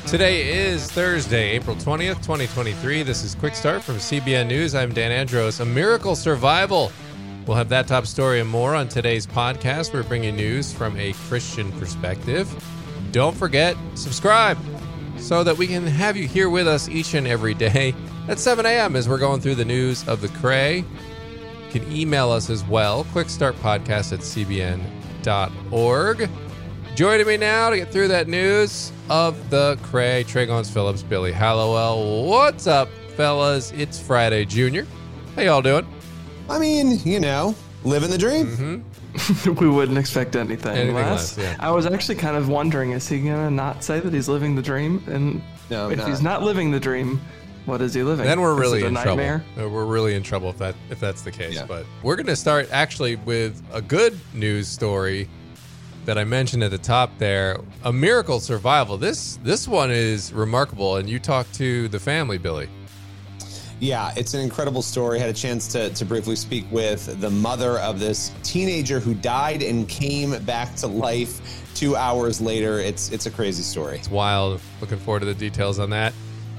Today is Thursday, April 20th, 2023. This is Quick Start from CBN News. I'm Dan Andros. A miracle survival. We'll have that top story and more on today's podcast. We're bringing news from a Christian perspective. Don't forget, subscribe so that we can have you here with us each and every day at 7 a.m. as we're going through the news of the Cray. You can email us as well, quickstartpodcast at cbn.org. Joining me now to get through that news of the Cray, Tré Goins-Phillips, Billy Hallowell. What's up, fellas? It's Friday, Junior. How y'all doing? I mean, you know, living the dream. Mm-hmm. we wouldn't expect anything, Anything less. less, yeah. I was actually kind of wondering, is he gonna not say that he's living the dream? And No, if not. he's not living the dream, what is he living? Then we're Is really it a in nightmare? trouble. Uh, We're really in trouble if that if that's the case. Yeah. But we're going to start actually with a good news story that I mentioned at the top there. A miracle survival. This this one is remarkable. And you talked to the family, Billy. Yeah, it's an incredible story. I Had a chance to, to briefly speak with the mother of this teenager who died and came back to life two hours later. It's it's a crazy story. It's wild. Looking forward to the details on that.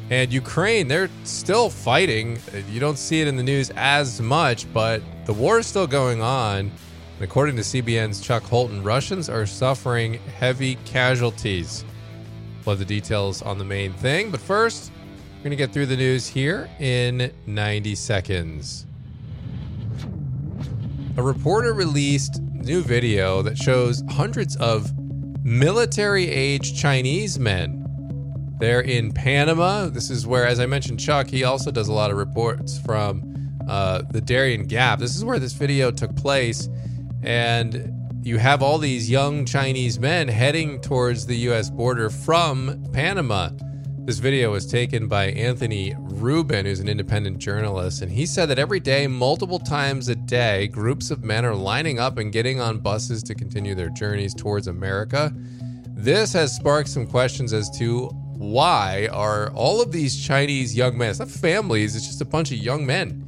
And Ukraine, they're still fighting. You don't see it in the news as much, but the war is still going on. And according to CBN's Chuck Holton, Russians are suffering heavy casualties. We'll have the details on the main thing. But first, we're going to get through the news here in 90 seconds. A reporter released new video that shows hundreds of military age Chinese men. They're in Panama. This is where, as I mentioned, Chuck, he also does a lot of reports from uh, the Darien Gap. This is where this video took place. And you have all these young Chinese men heading towards the U.S. border from Panama. This video was taken by Anthony Rubin, who's an independent journalist, and he said that every day, multiple times a day, groups of men are lining up and getting on buses to continue their journeys towards America. This has sparked some questions as to why are all of these Chinese young men, it's not families, it's just a bunch of young men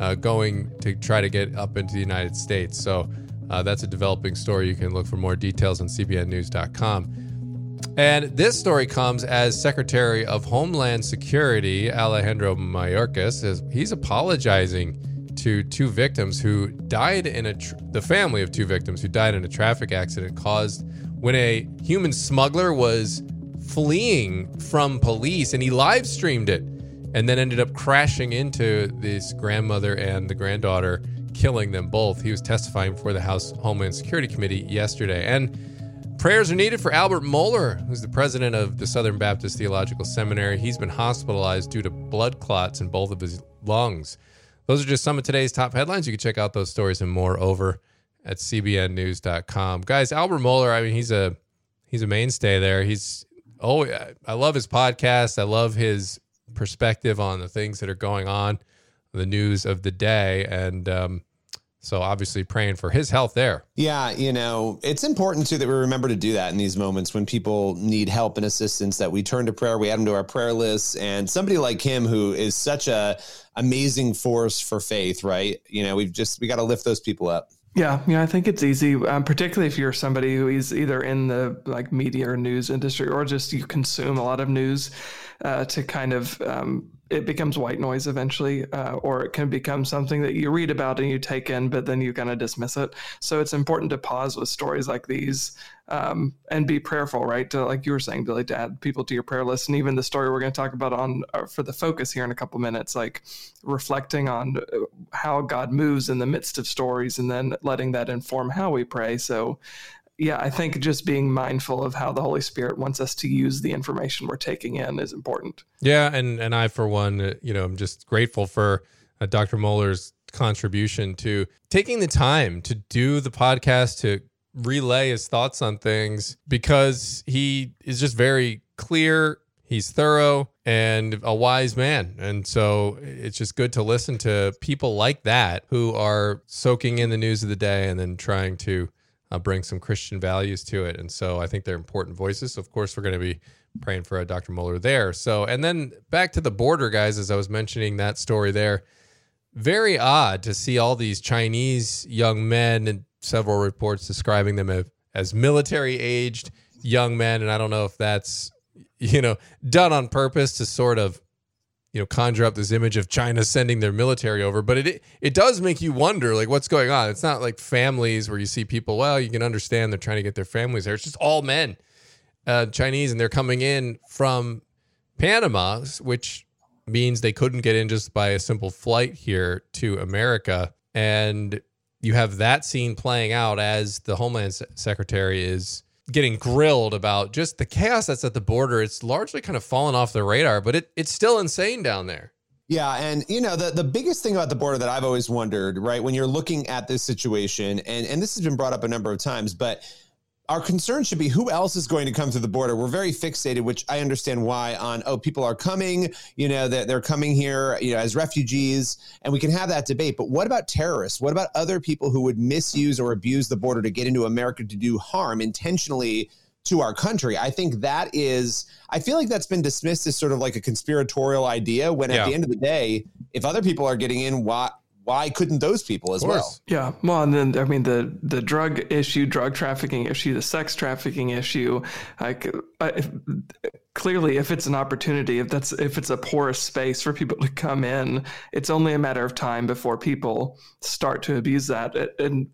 uh, going to try to get up into the United States. So uh, that's a developing story. You can look for more details on cbnnews.com. And this story comes as Secretary of Homeland Security Alejandro Mayorkas is he's apologizing to two victims who died in a tr- the family of two victims who died in a traffic accident caused when a human smuggler was fleeing from police and he live streamed it and then ended up crashing into this grandmother and the granddaughter killing them both. He was testifying before the House Homeland Security Committee yesterday and Prayers are needed for Albert Mohler, who's the president of the Southern Baptist Theological Seminary. He's been hospitalized due to blood clots in both of his lungs. Those are just some of today's top headlines. You can check out those stories and more over at cbnnews.com. Guys, Albert Mohler, I mean, he's a he's a mainstay there. He's oh, I love his podcast. I love his perspective on the things that are going on, the news of the day, and um, so obviously praying for his health there. Yeah, you know, it's important too that we remember to do that in these moments when people need help and assistance. That we turn to prayer, we add them to our prayer lists, and somebody like him who is such a amazing force for faith, right? You know, we've just we got to lift those people up. Yeah, yeah, I think it's easy, um, particularly if you're somebody who is either in the like media or news industry, or just you consume a lot of news, uh, to kind of um, it becomes white noise eventually, uh, or it can become something that you read about and you take in, but then you kind of dismiss it. So it's important to pause with stories like these um, and be prayerful, right? To like you were saying, Billy, to add people to your prayer list, and even the story we're going to talk about on uh, for the focus here in a couple minutes, like reflecting on uh, how God moves in the midst of stories, and then letting that inform how we pray. So yeah, I think just being mindful of how the Holy Spirit wants us to use the information we're taking in is important. Yeah, and and I for one, uh, you know, I'm just grateful for uh, Dr. Mohler's contribution to taking the time to do the podcast to relay his thoughts on things because he is just very clear, he's thorough and a wise man. And so it's just good to listen to people like that who are soaking in the news of the day and then trying to uh, bring some Christian values to it. And so I think they're important voices. So of course, we're going to be praying for uh, Dr. Mohler there. So, and then back to the border, guys, as I was mentioning that story there, very odd to see all these Chinese young men and several reports describing them as, as military aged young men. And I don't know if that's you know, done on purpose to sort of, you know, conjure up this image of China sending their military over. But it it does make you wonder, like, what's going on? It's not like families where you see people. Well, you can understand they're trying to get their families there. It's just all men, uh, Chinese, and they're coming in from Panama, which means they couldn't get in just by a simple flight here to America. And you have that scene playing out as the Homeland Secretary is getting grilled about just the chaos that's at the border. It's largely kind of fallen off the radar, but it, it's still insane down there. Yeah, and you know the the biggest thing about the border that I've always wondered, right, when you're looking at this situation, and and this has been brought up a number of times, but our concern should be who else is going to come through the border. We're very fixated, which I understand why, on oh, people are coming, you know, that they're coming here, you know, as refugees, and we can have that debate. But what about terrorists? What about other people who would misuse or abuse the border to get into America to do harm intentionally to our country? I think that is, I feel like that's been dismissed as sort of like a conspiratorial idea. When at the end of the day, if other people are getting in, why? Why couldn't those people as well? Yeah, well, and then I mean the the drug issue, drug trafficking issue, the sex trafficking issue, like uh, clearly if it's an opportunity if that's if it's a porous space for people to come in it's only a matter of time before people start to abuse that. And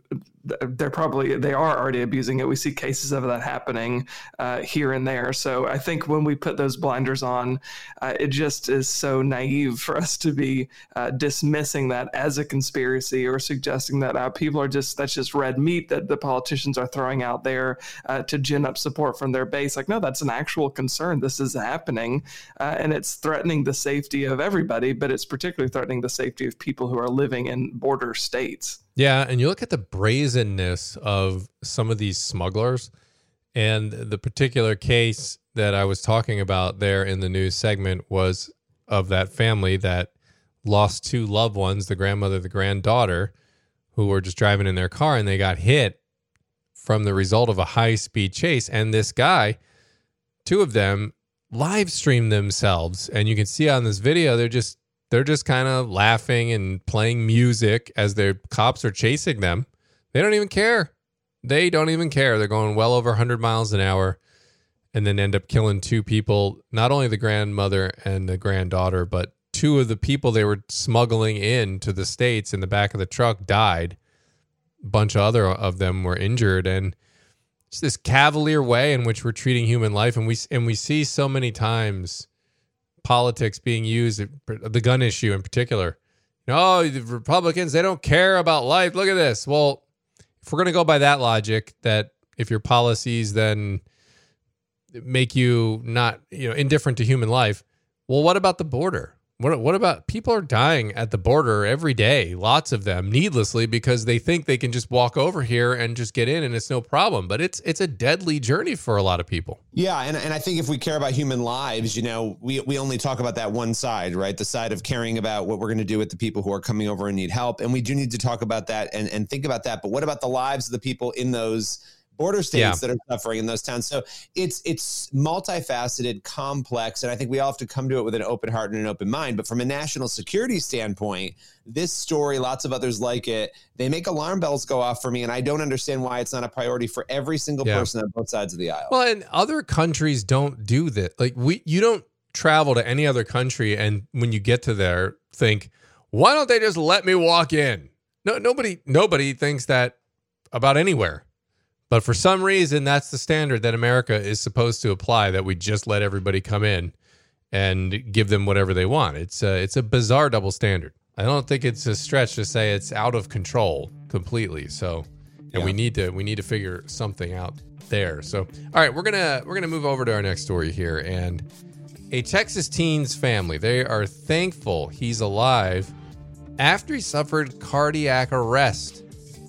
they're probably they are already abusing it. We see cases of that happening uh, here and there. So i think when we put those blinders on uh, it just is so naive for us to be uh, dismissing that as a conspiracy or suggesting that uh, people are just that's just red meat that the politicians are throwing out there uh, to gin up support from their base. Like no that's an actual concern. This is happening, uh, and it's threatening the safety of everybody, but it's particularly threatening the safety of people who are living in border states. Yeah, and you look at the brazenness of some of these smugglers, and the particular case that I was talking about there in the news segment was of that family that lost two loved ones, the grandmother, the granddaughter, who were just driving in their car and they got hit from the result of a high speed chase. And this guy, two of them live stream themselves and you can see on this video they're just they're just kind of laughing and playing music as their cops are chasing them. They don't even care. They don't even care. They're going well over 100 miles an hour and then end up killing two people not only the grandmother and the granddaughter but two of the people they were smuggling in to the states in the back of the truck died. A bunch of other of them were injured and it's this cavalier way in which we're treating human life, and we and we see so many times politics being used, the gun issue in particular. Know, oh, the Republicans they don't care about life. Look at this. Well, if we're going to go by that logic, that if your policies then make you not you know indifferent to human life, well, what about the border? What what about people are dying at the border every day, lots of them needlessly because they think they can just walk over here and just get in and it's no problem, but it's it's a deadly journey for a lot of people. Yeah, and and I think if we care about human lives, you know, we we only talk about that one side, right? The side of caring about what we're going to do with the people who are coming over and need help, and we do need to talk about that and and think about that, but what about the lives of the people in those border states yeah. that are suffering in those towns. So it's it's multifaceted, complex, and I think we all have to come to it with an open heart and an open mind. But from a national security standpoint, this story, lots of others like it, they make alarm bells go off for me, and I don't understand why it's not a priority for every single yeah. person on both sides of the aisle. Well, and other countries don't do that. Like we, you don't travel to any other country, and when you get to there, think, why don't they just let me walk in? No, nobody, nobody thinks that about anywhere. But for some reason, that's the standard that America is supposed to apply. That we just let everybody come in and give them whatever they want. It's a, it's a bizarre double standard. I don't think it's a stretch to say it's out of control completely. So, and yeah. we need to we need to figure something out there. So, all right, we're gonna we're gonna move over to our next story here, and a Texas teen's family they are thankful he's alive after he suffered cardiac arrest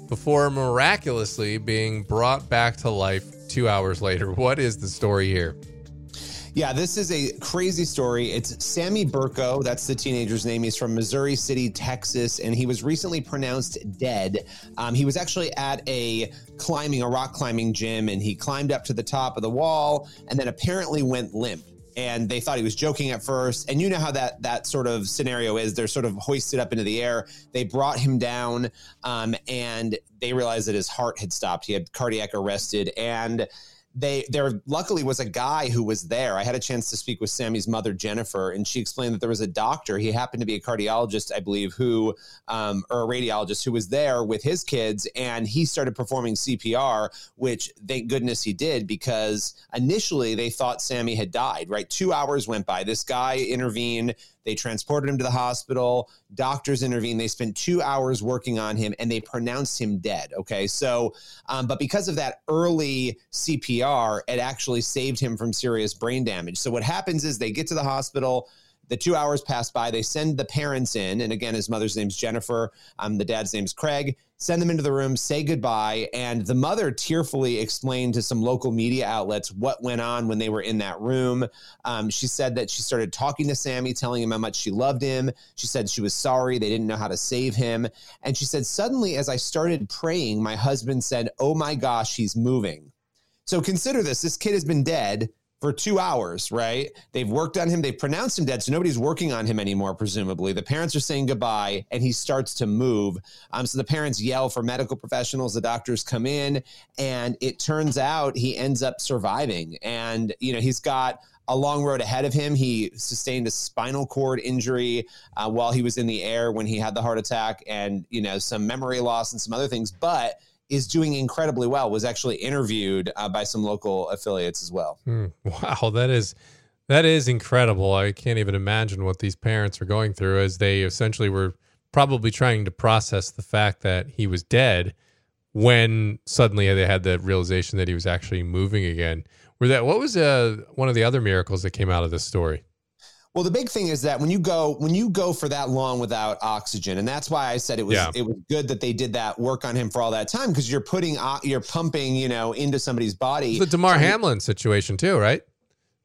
before miraculously being brought back to life two hours later. What is the story here? Yeah, this is a crazy story. It's Sammy Berco. That's the teenager's name. He's from Missouri City, Texas, and he was recently pronounced dead. Um, he was actually at a climbing, a rock climbing gym, and he climbed up to the top of the wall and then apparently went limp and they thought he was joking at first. And you know how that that sort of scenario is. They're sort of hoisted up into the air. They brought him down, um, and they realized that his heart had stopped. He had cardiac arrested, and they there luckily was a guy who was there. I had a chance to speak with Sammy's mother, Jennifer, and she explained that there was a doctor. He happened to be a cardiologist, I believe, who um, or a radiologist who was there with his kids, and he started performing CPR, which thank goodness he did because initially they thought Sammy had died. Right, two hours went by. This guy intervened. They transported him to the hospital. Doctors intervened. They spent two hours working on him and they pronounced him dead. Okay. So, um, but because of that early CPR, it actually saved him from serious brain damage. So, what happens is they get to the hospital the two hours pass by. They send the parents in, and again, his mother's name's Jennifer. Um, the dad's name's Craig. Send them into the room, say goodbye, and the mother tearfully explained to some local media outlets what went on when they were in that room. Um, she said that she started talking to Sammy, telling him how much she loved him. She said she was sorry they didn't know how to save him, and she said suddenly, as I started praying, my husband said, "Oh my gosh, he's moving." So consider this: this kid has been dead for two hours, right? They've worked on him. They've pronounced him dead. So nobody's working on him anymore, presumably. The parents are saying goodbye and he starts to move. Um, so the parents yell for medical professionals. The doctors come in and it turns out he ends up surviving. And, you know, he's got a long road ahead of him. He sustained a spinal cord injury uh, while he was in the air when he had the heart attack and, you know, some memory loss and some other things. But is doing incredibly well. Was actually interviewed uh, by some local affiliates as well. Mm, wow, that is that is incredible. I can't even imagine what these parents are going through as they essentially were probably trying to process the fact that he was dead when suddenly they had the realization that he was actually moving again. Were that what was uh, one of the other miracles that came out of this story? Well, the big thing is that when you go when you go for that long without oxygen, and that's why I said it was yeah. it was good that they did that work on him for all that time because you're putting you're pumping you know into somebody's body. The Damar so Hamlin situation too, right?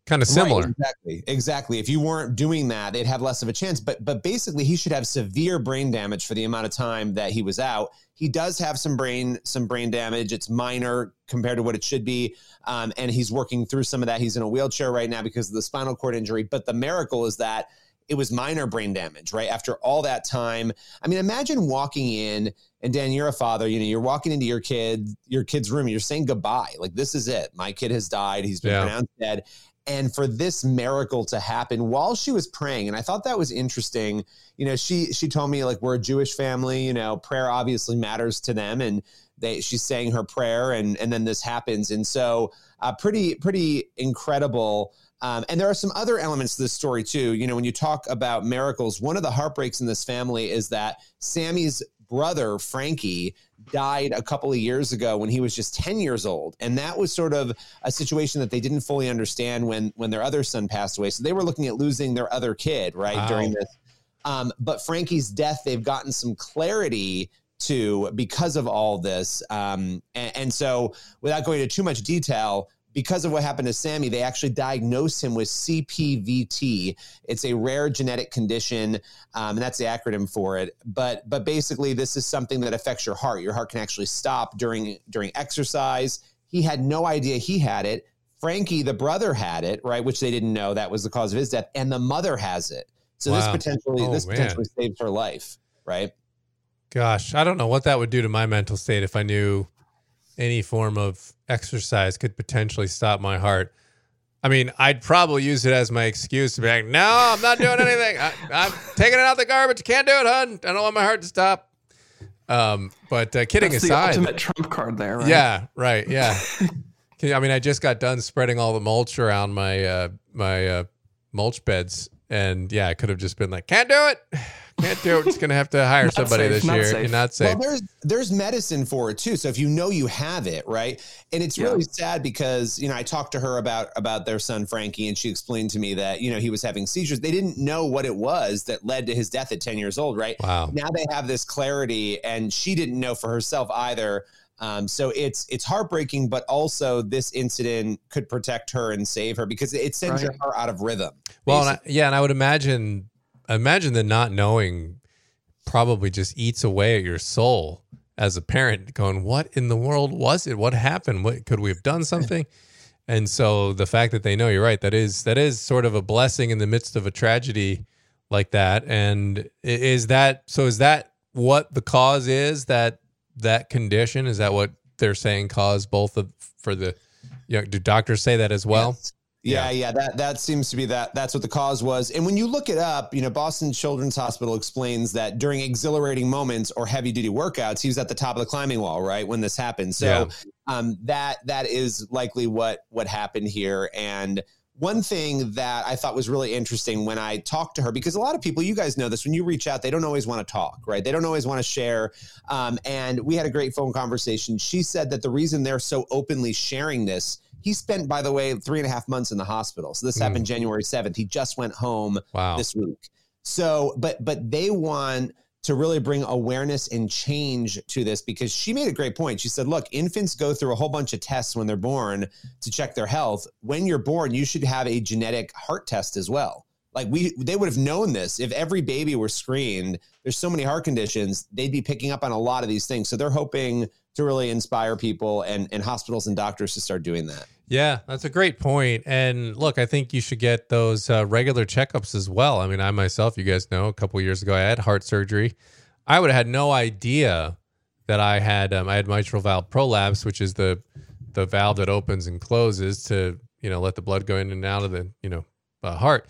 Kind of similar. Right, exactly. Exactly. If you weren't doing that, they'd have less of a chance. But but basically he should have severe brain damage for the amount of time that he was out. He does have some brain some brain damage. It's minor compared to what it should be. Um, and he's working through some of that. He's in a wheelchair right now because of the spinal cord injury. But the miracle is that it was minor brain damage, right? After all that time. I mean, imagine walking in and Dan, you're a father, you know, you're walking into your kid, your kid's room, you're saying goodbye. Like, this is it. My kid has died. He's been yeah. pronounced dead and for this miracle to happen while she was praying and i thought that was interesting. You know she she told me like we're a jewish family you know prayer obviously matters to them and they she's saying her prayer and and then this happens. And so uh, pretty pretty incredible. Um, and there are some other elements to this story too. You know when you talk about miracles one of the heartbreaks in this family is that sammy's brother frankie died a couple of years ago when he was just 10 years old. And that was sort of a situation that they didn't fully understand when when their other son passed away. So they were looking at losing their other kid right wow. during this. Um, but frankie's death they've gotten some clarity to because of all this. Um, and, and so without going into too much detail because of what happened to Sammy, they actually diagnosed him with CPVT. It's a rare genetic condition, um, and that's the acronym for it. But but basically, this is something that affects your heart. Your heart can actually stop during during exercise. He had no idea he had it. Frankie, the brother, had it, right, which they didn't know that was the cause of his death, and the mother has it. So wow. this potentially oh, this man. potentially saved her life, right? Gosh, I don't know what that would do to my mental state if I knew any form of exercise could potentially stop my heart. I mean, I'd probably use it as my excuse to be like, no, I'm not doing anything. I, am taking it out the garbage. Can't do it, hun. I don't want my heart to stop. Um, but uh, kidding That's aside, the ultimate trump card there, right? Yeah, right. Yeah. I mean, I just got done spreading all the mulch around my uh, my uh, mulch beds, and yeah, I could have just been like, can't do it. Can't do it. Just gonna have to hire somebody safe, this year. Safe. You're not safe. Well, there's there's medicine for it too. So if you know you have it, right? And it's yeah. really sad because you know I talked to her about about their son Frankie, and she explained to me that you know he was having seizures. They didn't know what it was that led to his death at 10 years old, right? Wow. Now they have this clarity, and she didn't know for herself either. Um, so it's it's heartbreaking, but also this incident could protect her and save her because it sends right. her out of rhythm. Well, and I, yeah, and I would imagine imagine the not knowing probably just eats away at your soul as a parent going what in the world was it? What happened? What could we have done something? And so the fact that they know you're right that is that is sort of a blessing in the midst of a tragedy like that. And is that so is that what the cause is that that condition? Is that what they're saying caused both of for the you know, do doctors say that as well? Yes. Yeah, yeah, that that seems to be that that's what the cause was. And when you look it up, you know, Boston Children's Hospital explains that during exhilarating moments or heavy duty workouts, he was at the top of the climbing wall, right, when this happened. So yeah. um, that that is likely what what happened here. And one thing that I thought was really interesting when I talked to her, because a lot of people, you guys know this, when you reach out, they don't always want to talk, right? They don't always want to share. Um, and we had a great phone conversation. She said that the reason they're so openly sharing this he spent, by the way, three and a half months in the hospital. So this mm. happened January 7th. He just went home wow. this week. So, but but they want to really bring awareness and change to this because she made a great point. She said, look, infants go through a whole bunch of tests when they're born to check their health. When you're born, you should have a genetic heart test as well. Like we they would have known this if every baby were screened. There's so many heart conditions, they'd be picking up on a lot of these things. So they're hoping to really inspire people and, and hospitals and doctors to start doing that. Yeah, that's a great point. And look, I think you should get those uh, regular checkups as well. I mean, I myself, you guys know, a couple years ago, I had heart surgery. I would have had no idea that I had um, I had mitral valve prolapse, which is the the valve that opens and closes to you know let the blood go in and out of the you know uh, heart.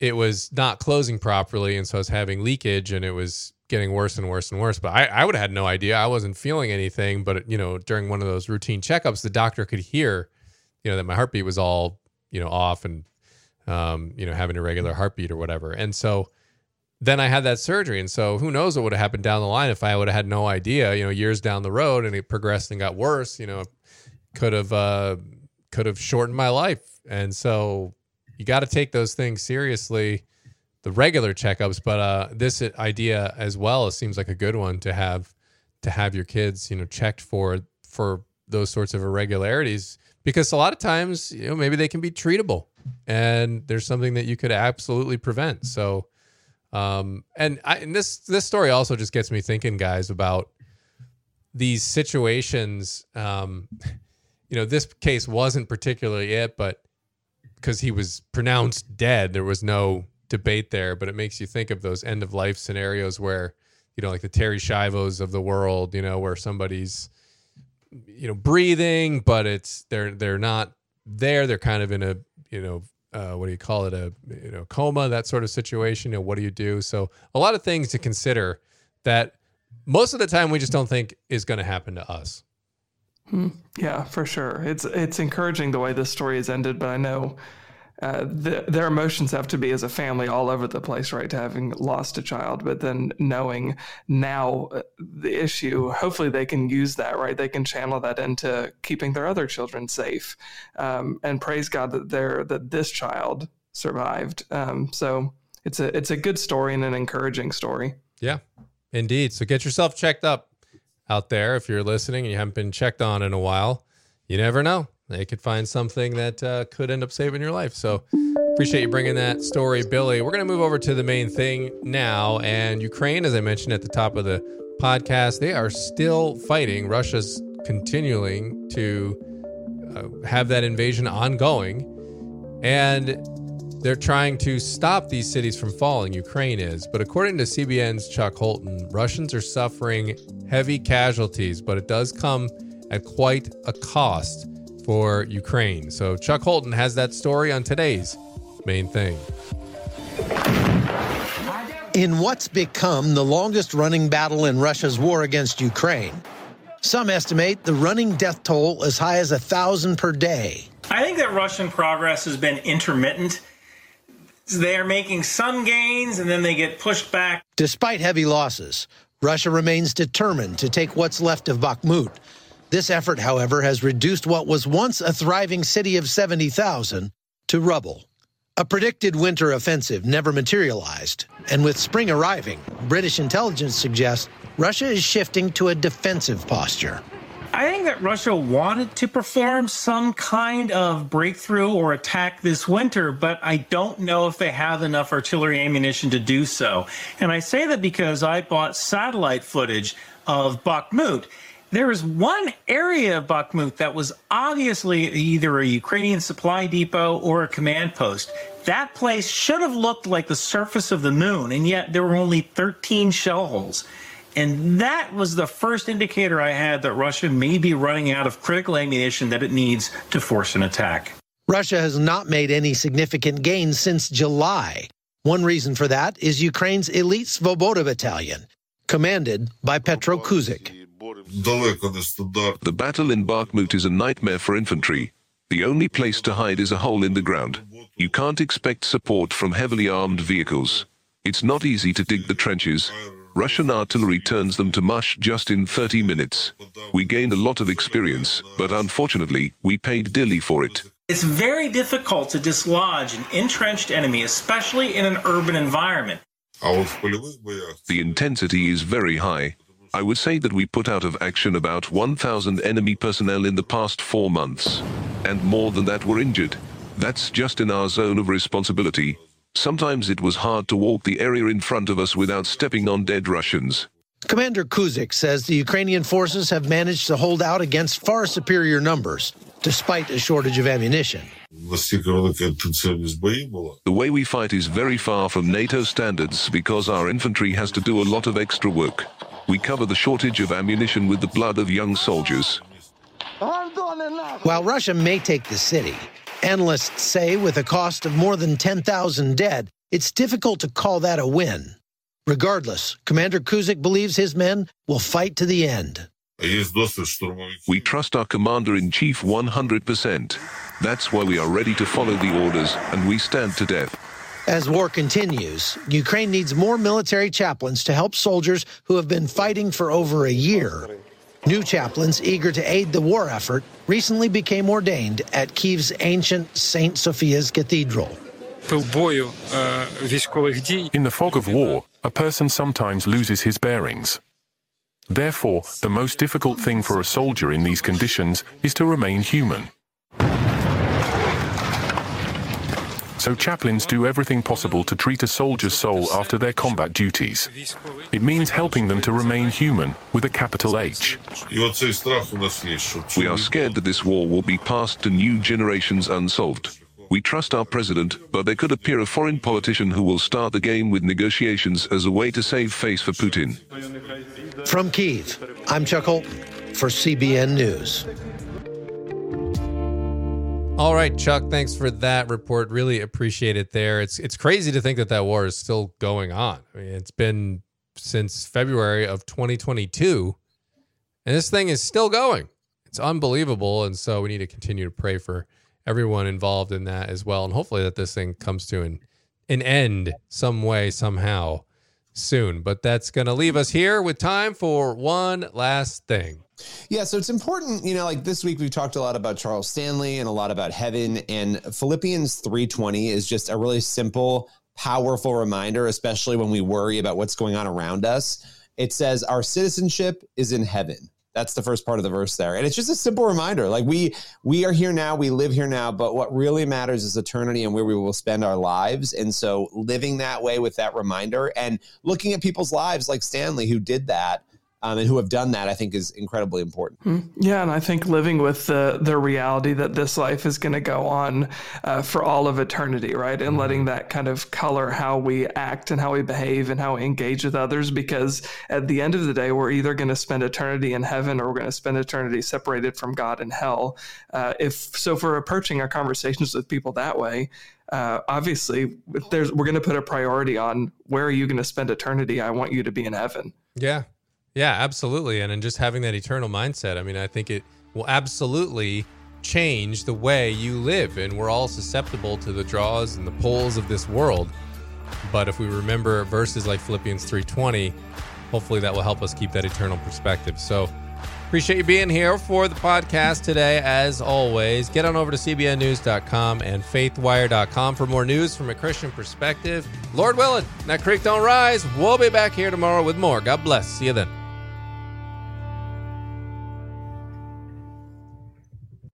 It was not closing properly, and so I was having leakage, and it was getting worse and worse and worse. But I, I would have had no idea. I wasn't feeling anything. But you know, during one of those routine checkups, the doctor could hear you know that my heartbeat was all you know off and um, you know having a regular heartbeat or whatever. And so then I had that surgery, and so who knows what would have happened down the line if I would have had no idea. You know, years down the road, and it progressed and got worse. You know, could have uh, could have shortened my life. And so you got to take those things seriously, the regular checkups. But uh, this idea as well seems like a good one to have to have your kids, you know, checked for for those sorts of irregularities because a lot of times, you know, maybe they can be treatable and there's something that you could absolutely prevent. So, um, and, I, and this, this story also just gets me thinking, guys, about these situations. Um, you know, this case wasn't particularly it, but because he was pronounced dead, there was no debate there. But it makes you think of those end of life scenarios where, you know, like the Terri Schiavos of the world, you know, where somebody's, you know breathing, but it's they're they're not there. They're kind of in a you know uh, what do you call it a you know coma that sort of situation. You know what do you do? So a lot of things to consider that most of the time we just don't think is going to happen to us. Hmm. Yeah, for sure. It's it's encouraging the way this story is ended, but I know uh, the, their emotions have to be as a family all over the place, right? To having lost a child, but then knowing now uh, the issue, hopefully they can use that, right? They can channel that into keeping their other children safe, um, and praise God that they're that this child survived. Um, so it's a it's a good story and an encouraging story. Yeah, indeed. So get yourself checked up out there if you're listening and you haven't been checked on in a while. You never know they could find something that uh, could end up saving your life. So appreciate you bringing that story, Billy. We're going to move over to the main thing now. And Ukraine, as I mentioned at the top of the podcast, they are still fighting. Russia's continuing to uh, have that invasion ongoing. And they're trying to stop these cities from falling. Ukraine is. But according to CBN's Chuck Holton, Russians are suffering heavy casualties, but it does come at quite a cost for Ukraine. So Chuck Holton has that story on today's main thing. In what's become the longest running battle in Russia's war against Ukraine, some estimate the running death toll as high as a thousand per day. I think that Russian progress has been intermittent. They're making some gains and then they get pushed back. Despite heavy losses, Russia remains determined to take what's left of Bakhmut, this effort, however, has reduced what was once a thriving city of 70,000 to rubble. A predicted winter offensive never materialized, and with spring arriving, British intelligence suggests Russia is shifting to a defensive posture. I think that Russia wanted to perform some kind of breakthrough or attack this winter, but I don't know if they have enough artillery ammunition to do so. And I say that because I bought satellite footage of Bakhmut there is one area of Bakhmut that was obviously either a Ukrainian supply depot or a command post. That place should have looked like the surface of the moon, and yet there were only 13 shell holes. And that was the first indicator I had that Russia may be running out of critical ammunition that it needs to force an attack. Russia has not made any significant gains since July. One reason for that is Ukraine's elite Svoboda battalion, commanded by Petro Kuzyk. The battle in Bakhmut is a nightmare for infantry. The only place to hide is a hole in the ground. You can't expect support from heavily armed vehicles. It's not easy to dig the trenches. Russian artillery turns them to mush just in 30 minutes. We gained a lot of experience, but unfortunately, we paid dearly for it. It's very difficult to dislodge an entrenched enemy, especially in an urban environment. The intensity is very high. I would say that we put out of action about 1,000 enemy personnel in the past four months. And more than that were injured. That's just in our zone of responsibility. Sometimes it was hard to walk the area in front of us without stepping on dead Russians. Commander Kuzyk says the Ukrainian forces have managed to hold out against far superior numbers, despite a shortage of ammunition. The way we fight is very far from NATO standards because our infantry has to do a lot of extra work. We cover the shortage of ammunition with the blood of young soldiers. While Russia may take the city, analysts say with a cost of more than 10,000 dead, it's difficult to call that a win. Regardless, Commander Kuzyk believes his men will fight to the end. We trust our commander in chief 100%. That's why we are ready to follow the orders and we stand to death. As war continues, Ukraine needs more military chaplains to help soldiers who have been fighting for over a year. New chaplains eager to aid the war effort recently became ordained at Kiev's ancient St. Sophia's Cathedral. In the fog of war, a person sometimes loses his bearings. Therefore, the most difficult thing for a soldier in these conditions is to remain human. So chaplains do everything possible to treat a soldier's soul after their combat duties. It means helping them to remain human with a capital H. We are scared that this war will be passed to new generations unsolved. We trust our president, but there could appear a foreign politician who will start the game with negotiations as a way to save face for Putin. From Kiev, I'm Chuck Holton for CBN News. All right, Chuck, thanks for that report. Really appreciate it there. It's it's crazy to think that that war is still going on. I mean, it's been since February of 2022 and this thing is still going. It's unbelievable and so we need to continue to pray for everyone involved in that as well and hopefully that this thing comes to an an end some way somehow soon. But that's going to leave us here with time for one last thing. Yeah, so it's important, you know, like this week we've talked a lot about Charles Stanley and a lot about heaven and Philippians 3:20 is just a really simple, powerful reminder especially when we worry about what's going on around us. It says our citizenship is in heaven. That's the first part of the verse there. And it's just a simple reminder. Like we we are here now, we live here now, but what really matters is eternity and where we will spend our lives. And so living that way with that reminder and looking at people's lives like Stanley who did that um, and who have done that, I think is incredibly important. Hmm. Yeah, and I think living with the the reality that this life is going to go on uh, for all of eternity, right, and letting that kind of color how we act and how we behave and how we engage with others, because at the end of the day, we're either going to spend eternity in heaven or we're going to spend eternity separated from God in hell. Uh, if so, if we're approaching our conversations with people that way. Uh, obviously, there's, we're going to put a priority on where are you going to spend eternity. I want you to be in heaven. Yeah, yeah, absolutely. And just having that eternal mindset, I mean, I think it will absolutely change the way you live. And we're all susceptible to the draws and the pulls of this world. But if we remember verses like Philippians 3:20, hopefully that will help us keep that eternal perspective. So appreciate you being here for the podcast today. As always, get on over to cbnnews.com and faithwire.com for more news from a Christian perspective. Lord willing, that creek don't rise. We'll be back here tomorrow with more. God bless. See you then.